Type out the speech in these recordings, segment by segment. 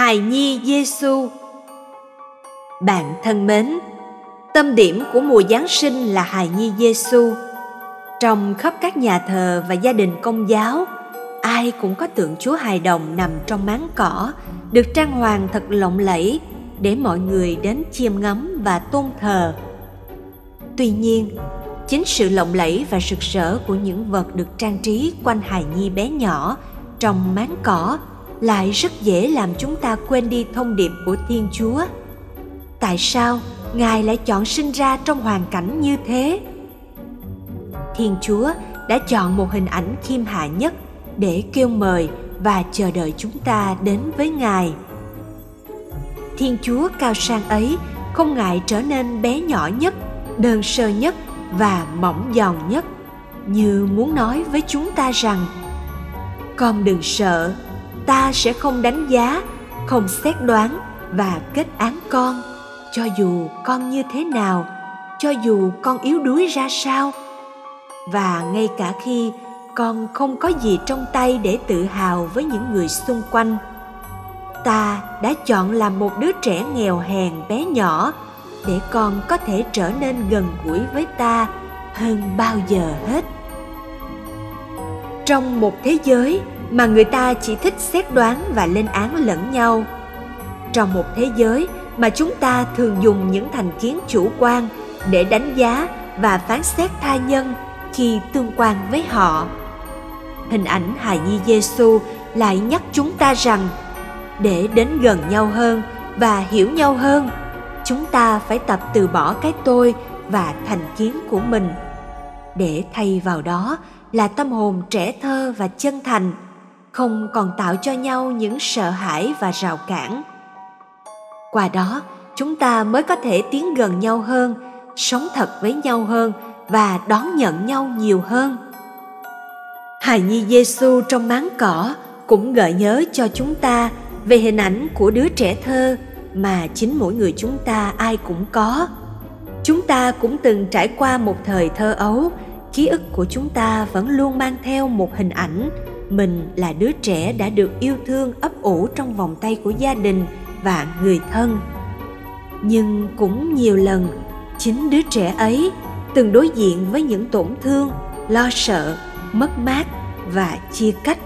hài nhi Giêsu. Bạn thân mến, tâm điểm của mùa Giáng sinh là hài nhi Giêsu. Trong khắp các nhà thờ và gia đình công giáo, ai cũng có tượng Chúa hài đồng nằm trong máng cỏ, được trang hoàng thật lộng lẫy để mọi người đến chiêm ngắm và tôn thờ. Tuy nhiên, chính sự lộng lẫy và rực rỡ của những vật được trang trí quanh hài nhi bé nhỏ trong máng cỏ lại rất dễ làm chúng ta quên đi thông điệp của thiên chúa. Tại sao ngài lại chọn sinh ra trong hoàn cảnh như thế? Thiên chúa đã chọn một hình ảnh khiêm hạ nhất để kêu mời và chờ đợi chúng ta đến với ngài. Thiên chúa cao sang ấy không ngại trở nên bé nhỏ nhất, đơn sơ nhất và mỏng giòn nhất. Như muốn nói với chúng ta rằng, con đừng sợ ta sẽ không đánh giá, không xét đoán và kết án con. Cho dù con như thế nào, cho dù con yếu đuối ra sao, và ngay cả khi con không có gì trong tay để tự hào với những người xung quanh, ta đã chọn làm một đứa trẻ nghèo hèn bé nhỏ để con có thể trở nên gần gũi với ta hơn bao giờ hết. Trong một thế giới mà người ta chỉ thích xét đoán và lên án lẫn nhau. Trong một thế giới mà chúng ta thường dùng những thành kiến chủ quan để đánh giá và phán xét tha nhân khi tương quan với họ. Hình ảnh hài nhi giêsu lại nhắc chúng ta rằng, để đến gần nhau hơn và hiểu nhau hơn, chúng ta phải tập từ bỏ cái tôi và thành kiến của mình. Để thay vào đó là tâm hồn trẻ thơ và chân thành không còn tạo cho nhau những sợ hãi và rào cản. Qua đó, chúng ta mới có thể tiến gần nhau hơn, sống thật với nhau hơn và đón nhận nhau nhiều hơn. Hài nhi giêsu trong máng cỏ cũng gợi nhớ cho chúng ta về hình ảnh của đứa trẻ thơ mà chính mỗi người chúng ta ai cũng có. Chúng ta cũng từng trải qua một thời thơ ấu, ký ức của chúng ta vẫn luôn mang theo một hình ảnh mình là đứa trẻ đã được yêu thương ấp ủ trong vòng tay của gia đình và người thân. Nhưng cũng nhiều lần, chính đứa trẻ ấy từng đối diện với những tổn thương, lo sợ, mất mát và chia cách.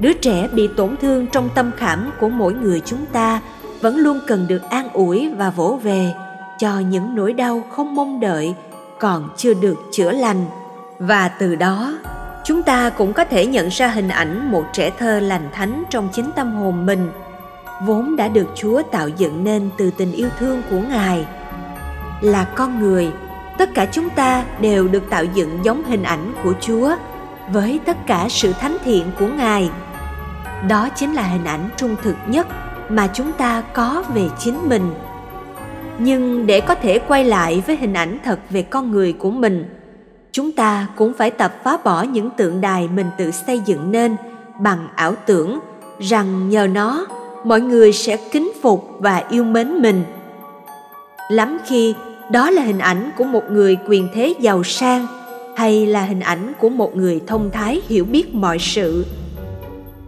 Đứa trẻ bị tổn thương trong tâm khảm của mỗi người chúng ta vẫn luôn cần được an ủi và vỗ về cho những nỗi đau không mong đợi còn chưa được chữa lành. Và từ đó chúng ta cũng có thể nhận ra hình ảnh một trẻ thơ lành thánh trong chính tâm hồn mình, vốn đã được chúa tạo dựng nên từ tình yêu thương của ngài. Là con người, tất cả chúng ta đều được tạo dựng giống hình ảnh của chúa với tất cả sự thánh thiện của ngài. Đó chính là hình ảnh trung thực nhất mà chúng ta có về chính mình. Nhưng để có thể quay lại với hình ảnh thật về con người của mình chúng ta cũng phải tập phá bỏ những tượng đài mình tự xây dựng nên bằng ảo tưởng rằng nhờ nó, mọi người sẽ kính phục và yêu mến mình. Lắm khi đó là hình ảnh của một người quyền thế giàu sang hay là hình ảnh của một người thông thái hiểu biết mọi sự.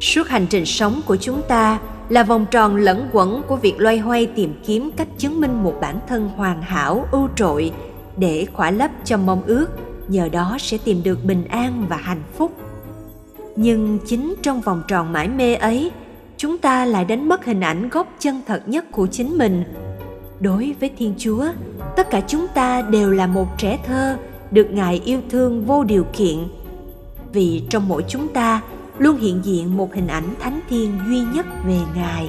Suốt hành trình sống của chúng ta là vòng tròn lẫn quẩn của việc loay hoay tìm kiếm cách chứng minh một bản thân hoàn hảo, ưu trội để khỏa lấp cho mong ước nhờ đó sẽ tìm được bình an và hạnh phúc. Nhưng chính trong vòng tròn mãi mê ấy, chúng ta lại đánh mất hình ảnh gốc chân thật nhất của chính mình. Đối với thiên chúa, tất cả chúng ta đều là một trẻ thơ được ngài yêu thương vô điều kiện. Vì trong mỗi chúng ta luôn hiện diện một hình ảnh thánh thiên duy nhất về ngài.